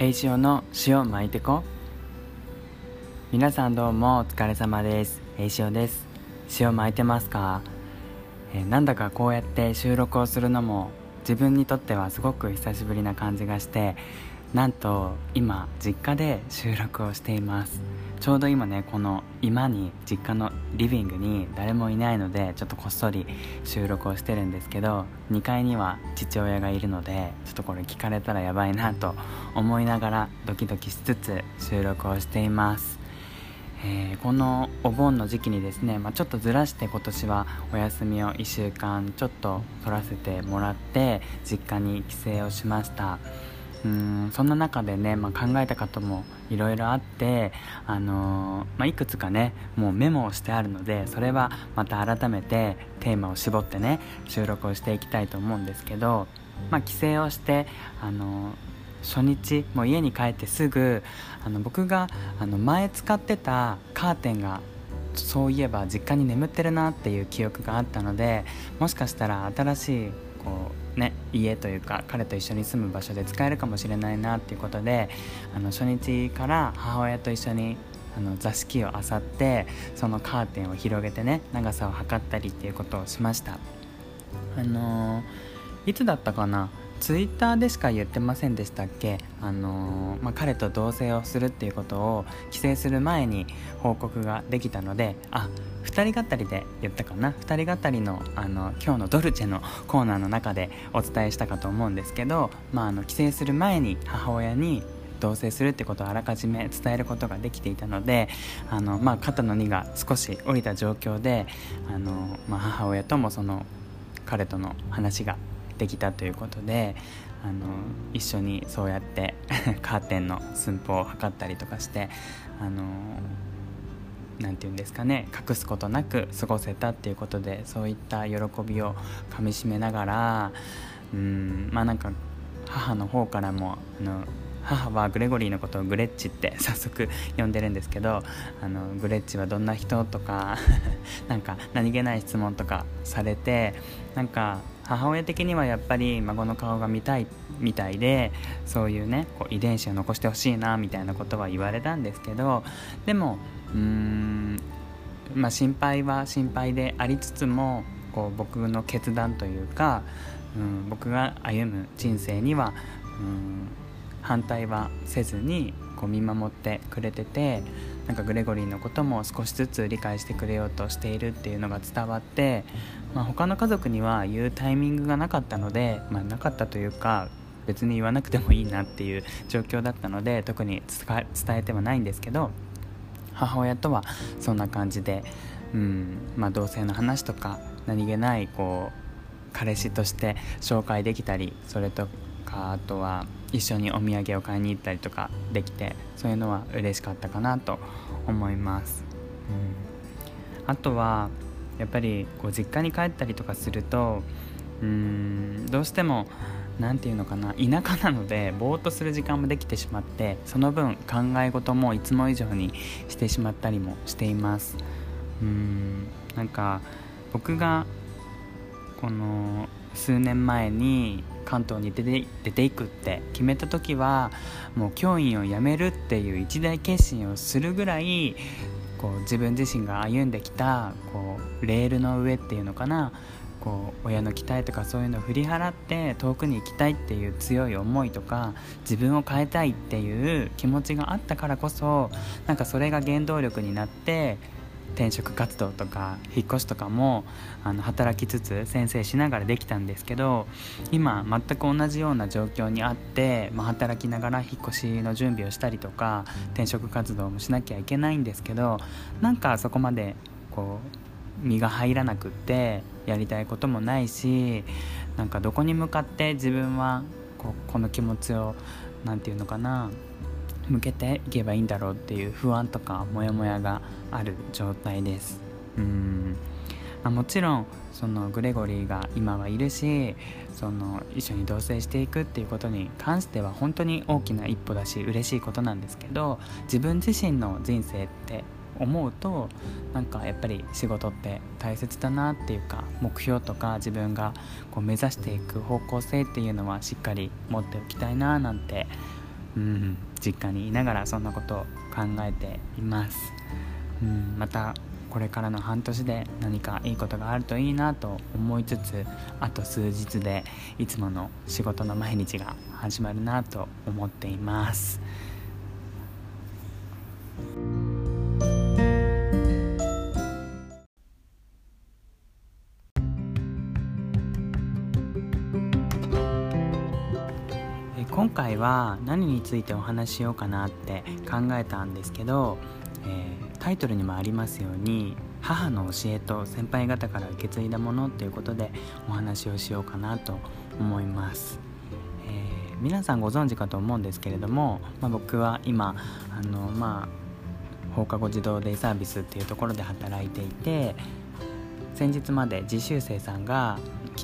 栄潮の塩巻いてこ。皆さんどうもお疲れ様です。栄潮です。塩巻いてますか、えー、なんだかこうやって収録をするのも自分にとってはすごく久しぶりな感じがしてなんと今実家で収録をしています。ちょうど今ねこの今に実家のリビングに誰もいないのでちょっとこっそり収録をしてるんですけど2階には父親がいるのでちょっとこれ聞かれたらやばいなと思いながらドキドキしつつ収録をしています。えー、このお盆の時期にですね、まあ、ちょっとずらして今年はお休みを1週間ちょっと取らせてもらって実家に帰省をしました。うんそんな中でね、まあ、考えたこともいろいろあって、あのー、まあ、いくつかねもうメモをしてあるのでそれはまた改めてテーマを絞ってね収録をしていきたいと思うんですけど、まあ、帰省をして、あのー、初日もう家に帰ってすぐあの僕があの前使ってたカーテンがそういえば実家に眠ってるなっていう記憶があったのでもしかしたら新しいこう、ね、家というか彼と一緒に住む場所で使えるかもしれないなっていうことであの初日から母親と一緒にあの座敷を漁ってそのカーテンを広げてね長さを測ったりっていうことをしました。あのー、いつだったかなツイッターでしか言ってませんでしたっけ、あの、まあ、彼と同棲をするっていうことを帰省する前に報告ができたのであ2人語りで言ったかな？2人語りのあの今日のドルチェのコーナーの中でお伝えしたかと思うんですけど、まあ、あの帰省する前に母親に同棲するってことをあらかじめ伝えることができていたのであの、まあ、肩の荷が少し下りた状況であの、まあ、母親ともその彼との話ができたということであの一緒にそうやって カーテンの寸法を測ったりとかしてあの何て言うんですかね隠すことなく過ごせたっていうことでそういった喜びをかみしめながらうんまあなんか母の方からもあの母はグレゴリーのことをグレッチって 早速呼んでるんですけどあのグレッチはどんな人とか なんか何気ない質問とかされてなんか母親的にはやっぱり孫の顔が見たいみたいでそういうねこう遺伝子を残してほしいなみたいなことは言われたんですけどでもうーんまあ心配は心配でありつつもこう僕の決断というか、うん、僕が歩む人生には、うん、反対はせずにこう見守ってくれててなんかグレゴリーのことも少しずつ理解してくれようとしているっていうのが伝わって、まあ、他の家族には言うタイミングがなかったので、まあ、なかったというか別に言わなくてもいいなっていう状況だったので特に伝えてはないんですけど母親とはそんな感じで、うんまあ、同性の話とか何気ないこう彼氏として紹介できたりそれとかあとは一緒にお土産を買いに行ったりとかできてそういうのは嬉しかったかなと思います、うん、あとはやっぱりこう実家に帰ったりとかするとうんどうしても何て言うのかな田舎なのでぼーっとする時間もできてしまってその分考え事もいつも以上にしてしまったりもしています。うんなんか僕がこの数年前に関東に出て出ていくって決めた時はもう教員を辞めるっていう一大決心をするぐらいこう自分自身が歩んできたこうレールの上っていうのかなこう親の期待とかそういうのを振り払って遠くに行きたいっていう強い思いとか自分を変えたいっていう気持ちがあったからこそなんかそれが原動力になって転職活動とか引っ越しとかもあの働きつつ先生しながらできたんですけど今全く同じような状況にあって、まあ、働きながら引っ越しの準備をしたりとか転職活動もしなきゃいけないんですけどなんかそこまでこう身が入らなくってやりたいこともないしなんかどこに向かって自分はこうこの気持ちを何て言うのかな向けていけばいいんだろうっていう不安とかモヤモヤがある状態です。うん。あもちろんそのグレゴリーが今はいるしその一緒に同棲していくっていうことに関しては本当に大きな一歩だし嬉しいことなんですけど自分自身の人生って思うとなんかやっぱり仕事って大切だなっていうか目標とか自分がこう目指していく方向性っていうのはしっかり持っておきたいななんてううん、実家にいながらそんなことを考えています、うん、またこれからの半年で何かいいことがあるといいなと思いつつあと数日でいつもの仕事の毎日が始まるなと思っています。今回は何についてお話ししようかなって考えたんですけど、えータイトルにもありますように母の教えと先輩方から受け継いだものということでお話をしようかなと思います、えー、皆さんご存知かと思うんですけれども、まあ、僕は今あのまあ放課後児童デイサービスっていうところで働いていて先日まで実習生さんが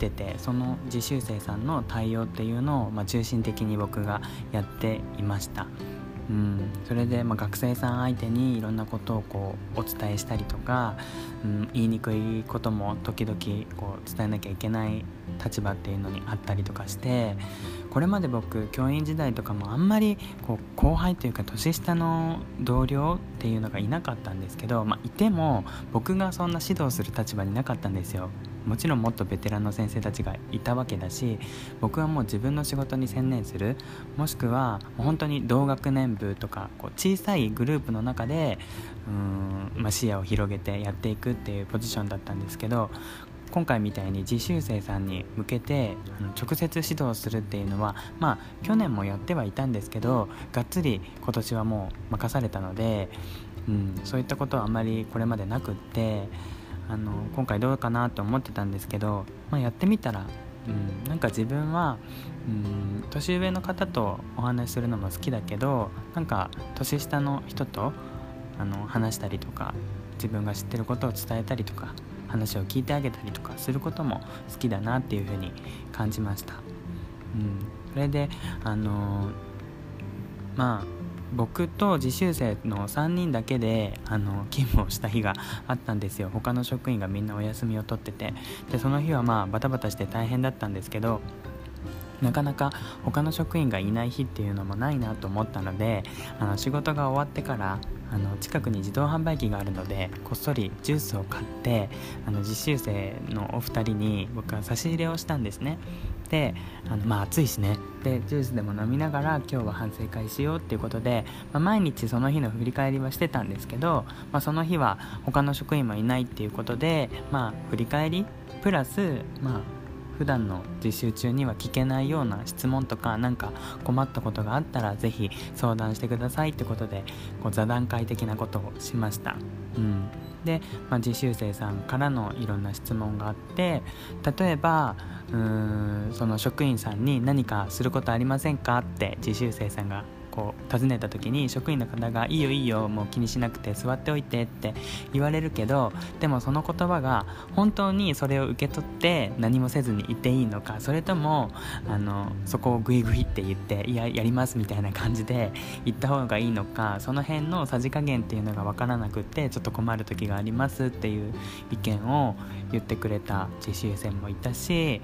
ててその実習生さんの対応っていうのを、まあ、中心的に僕がやっていました。うん、それで、まあ、学生さん相手にいろんなことをこうお伝えしたりとか、うん、言いにくいことも時々こう伝えなきゃいけない立場っていうのにあったりとかしてこれまで僕教員時代とかもあんまりこう後輩というか年下の同僚っていうのがいなかったんですけど、まあ、いても僕がそんな指導する立場になかったんですよ。もちろんもっとベテランの先生たちがいたわけだし僕はもう自分の仕事に専念するもしくは本当に同学年部とかこう小さいグループの中でうん、まあ、視野を広げてやっていくっていうポジションだったんですけど今回みたいに実習生さんに向けて直接指導するっていうのはまあ去年もやってはいたんですけどがっつり今年はもう任されたので、うん、そういったことはあんまりこれまでなくって。あの今回どうかなと思ってたんですけど、まあ、やってみたら、うん、なんか自分は、うん、年上の方とお話しするのも好きだけどなんか年下の人とあの話したりとか自分が知ってることを伝えたりとか話を聞いてあげたりとかすることも好きだなっていうふうに感じました。うん、それであのまあ僕と実習生の3人だけであの勤務をした日があったんですよ。他の職員がみんなお休みを取ってて。でその日はまあバタバタして大変だったんですけどなかなか他の職員がいない日っていうのもないなと思ったのであの仕事が終わってからあの近くに自動販売機があるのでこっそりジュースを買ってあの実習生のお二人に僕は差し入れをしたんですね。であのまあ暑いしね。でジュースでも飲みながら今日は反省会しようっていうことで、まあ、毎日その日の振り返りはしてたんですけど、まあ、その日は他の職員もいないっていうことで、まあ、振り返りプラス、まあ、普段の実習中には聞けないような質問とか何か困ったことがあったら是非相談してくださいってことでこう座談会的なことをしました。うんで、まあ、実習生さんからのいろんな質問があって例えばうーんその職員さんに何かすることありませんかって実習生さんがこう尋ねた時に職員の方が「いいよいいよもう気にしなくて座っておいて」って言われるけどでもその言葉が本当にそれを受け取って何もせずにいていいのかそれともあのそこをグイグイって言って「いややります」みたいな感じで言った方がいいのかその辺のさじ加減っていうのが分からなくてちょっと困る時がありますっていう意見を言ってくれた実習生もいたし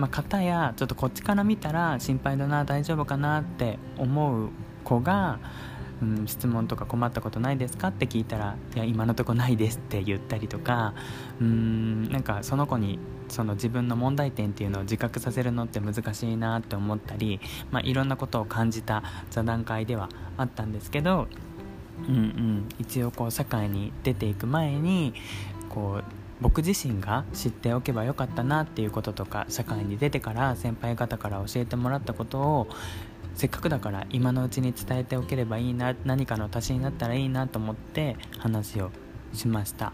まあ、方やちょっとこっちから見たら心配だな大丈夫かなって思う子が、うん、質問とか困ったことないですか？って聞いたらいや今のとこないですって言ったりとかうんなんかその子にその自分の問題点っていうのを自覚させるのって難しいなって思ったり、まあ、いろんなことを感じた座談会ではあったんですけど、うんうん、一応こう社会に出ていく前にこう僕自身が知っておけばよかったなっていうこととか社会に出てから先輩方から教えてもらったことをせっかくだから今のうちに伝えておければいいな何かの足しになったらいいなと思って話をしました。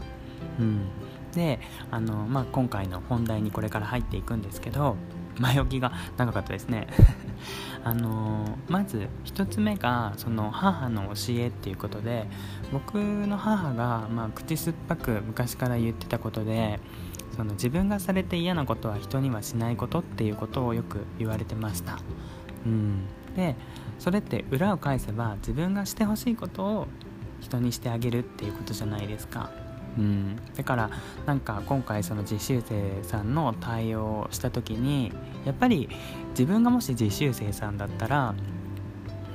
うん、であの、まあ、今回の本題にこれから入っていくんですけど前置きが長かったですね。あのまず1つ目がその母の教えっていうことで僕の母が、まあ、口酸っぱく昔から言ってたことでその自分がされて嫌なことは人にはしないことっていうことをよく言われてました、うん、でそれって裏を返せば自分がしてほしいことを人にしてあげるっていうことじゃないですか。うん、だからなんか今回その実習生さんの対応をした時にやっぱり自分がもし実習生さんだったら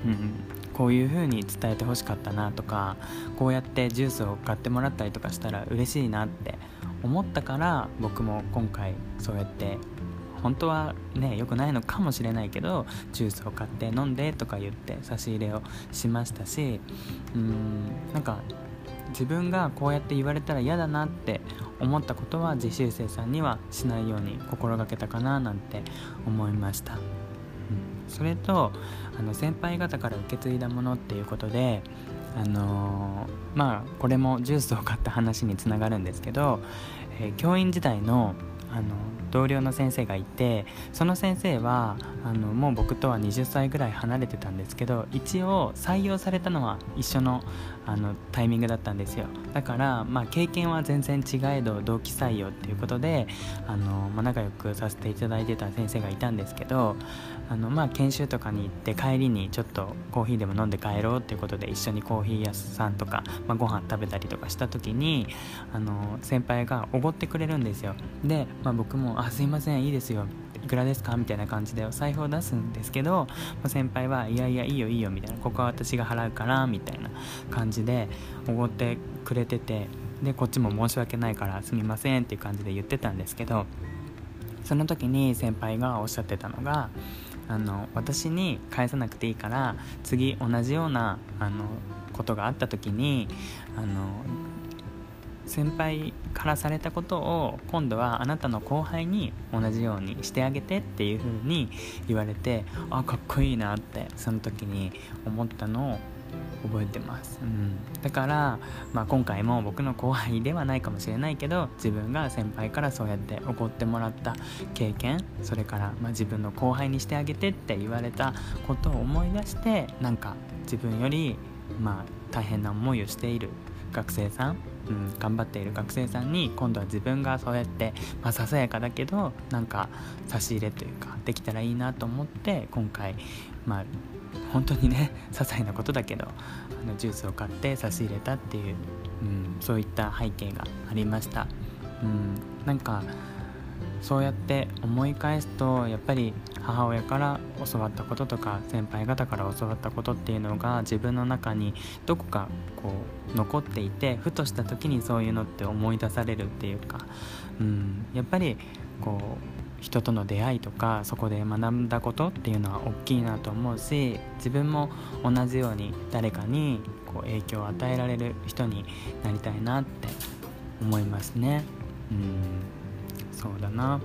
うん、こういう風に伝えてほしかったなとかこうやってジュースを買ってもらったりとかしたら嬉しいなって思ったから僕も今回そうやって本当はね良くないのかもしれないけどジュースを買って飲んでとか言って差し入れをしましたしうんなんか自分がこうやって言われたら嫌だなって思ったことは自習生さんにはしないように心がけたかななんて思いました、うん、それとあの先輩方から受け継いだものっていうことであのー、まあこれもジュースを買った話につながるんですけど、えー、教員時代のあの同僚の先生がいてその先生はあのもう僕とは20歳ぐらい離れてたんですけど一応採用されたのは一緒のあのタイミングだったんですよ。だから、まあ、経験は全然違えど同期採用っていうことであの、まあ、仲良くさせていただいてた先生がいたんですけどあの、まあ、研修とかに行って帰りにちょっとコーヒーでも飲んで帰ろうっていうことで一緒にコーヒー屋さんとか、まあ、ご飯食べたりとかした時にあの先輩がおごってくれるんですよ。で、まあ、僕も「あすいませんいいですよ」いくらですか？みたいな感じでお財布を出すんですけど、先輩はいやいやいいよいいよみたいな。ここは私が払うからみたいな感じでおごってくれててでこっちも申し訳ないからすみませんっていう感じで言ってたんですけどその時に先輩がおっしゃってたのがあの私に返さなくていいから次同じようなあのことがあった時にあの先輩からされたことを今度はあなたの後輩に同じようにしてあげてっていう風に言われてあかっこいいなってその時に思ったのを覚えてます、うん、だから、まあ、今回も僕の後輩ではないかもしれないけど自分が先輩からそうやって怒ってもらった経験それから、まあ、自分の後輩にしてあげてって言われたことを思い出してなんか自分より、まあ、大変な思いをしている学生さんうん、頑張っている学生さんに今度は自分がそうやって、まあ、ささやかだけどなんか差し入れというかできたらいいなと思って今回、まあ、本当にね 些細なことだけどあのジュースを買って差し入れたっていう、うん、そういった背景がありました。うん、なんかそうやって思い返すとやっぱり母親から教わったこととか先輩方から教わったことっていうのが自分の中にどこかこう残っていてふとした時にそういうのって思い出されるっていうか、うん、やっぱりこう人との出会いとかそこで学んだことっていうのは大きいなと思うし自分も同じように誰かにこう影響を与えられる人になりたいなって思いますね。うんそうだな。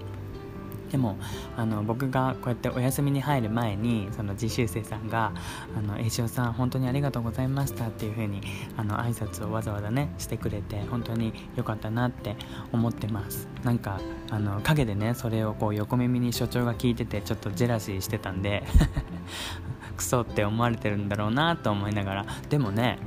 でもあの僕がこうやってお休みに入る前にその実習生さんが「あの栄翔さん本当にありがとうございました」っていう風にあの挨拶をわざわざねしてくれて本当に良かったなって思ってます。なんかあの陰でねそれをこう横耳に所長が聞いててちょっとジェラシーしてたんで クソって思われてるんだろうなと思いながら。でもね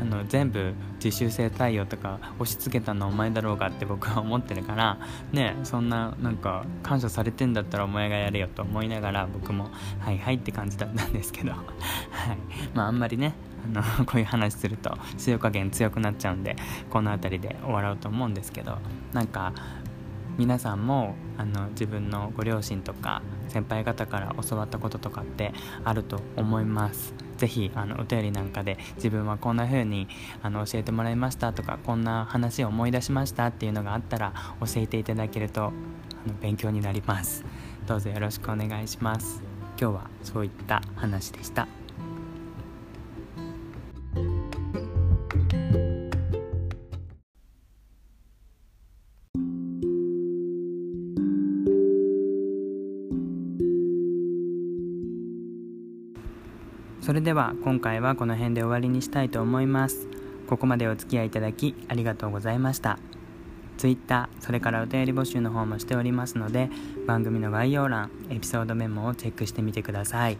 あの全部実習生対応とか押し付けたのお前だろうがって僕は思ってるからねそんななんか感謝されてんだったらお前がやれよと思いながら僕もはいはいって感じだったんですけど。はい。まああんまりねあの こういう話すると塩加減強くなっちゃうんでこの辺りで終わろうと思うんですけどなんか皆さんもあの自分のご両親とか先輩方から教わったこととかってあると思います。是非あのお便りなんかで自分はこんな風にあの教えてもらいましたとかこんな話を思い出しましたっていうのがあったら教えていただけるとあの勉強になります。どうぞよろしくお願いします。今日はそういった話でした。それでは今回はこの辺で終わりにしたいと思います。ここまでお付き合いいただきありがとうございました。Twitter それからお便り募集の方もしておりますので番組の概要欄エピソードメモをチェックしてみてください。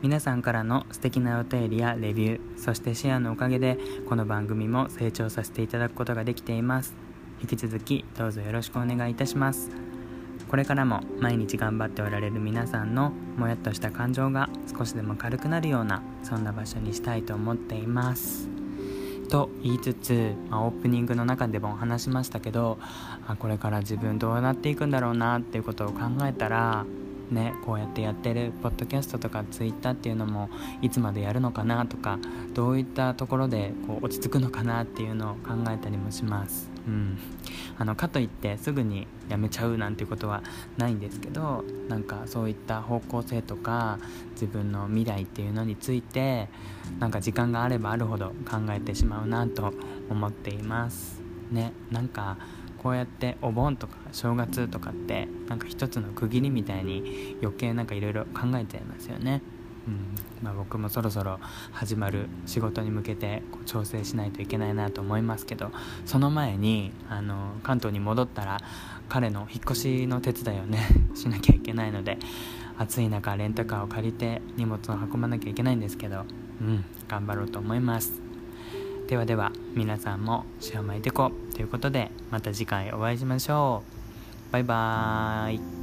皆さんからの素敵なお便りやレビューそしてシェアのおかげでこの番組も成長させていただくことができています。引き続きどうぞよろしくお願いいたします。これからも毎日頑張っておられる皆さんのもやっとした感情が少しでも軽くなるようなそんな場所にしたいと思っています。と言いつつ、まあ、オープニングの中でも話しましたけどあこれから自分どうなっていくんだろうなっていうことを考えたらねこうやってやってるポッドキャストとかツイッターっていうのもいつまでやるのかなとかどういったところでこう落ち着くのかなっていうのを考えたりもします。うん。あのかといってすぐにやめちゃうなんていうことはないんですけどなんかそういった方向性とか自分の未来っていうのについてなんか時間があればあるほど考えてしまうなと思っています。ねなんかこうやってお盆とか正月とかってなんか一つの区切りみたいに余計なんかいろいろ考えちゃいますよね。うん。まあ、僕もそろそろ始まる仕事に向けてこう調整しないといけないなと思いますけどその前にあの関東に戻ったら彼の引っ越しの手伝いをね しなきゃいけないので暑い中レンタカーを借りて荷物を運ばなきゃいけないんですけどうん頑張ろうと思います。ではでは皆さんも塩巻いてこということでまた次回お会いしましょう。バイバーイ。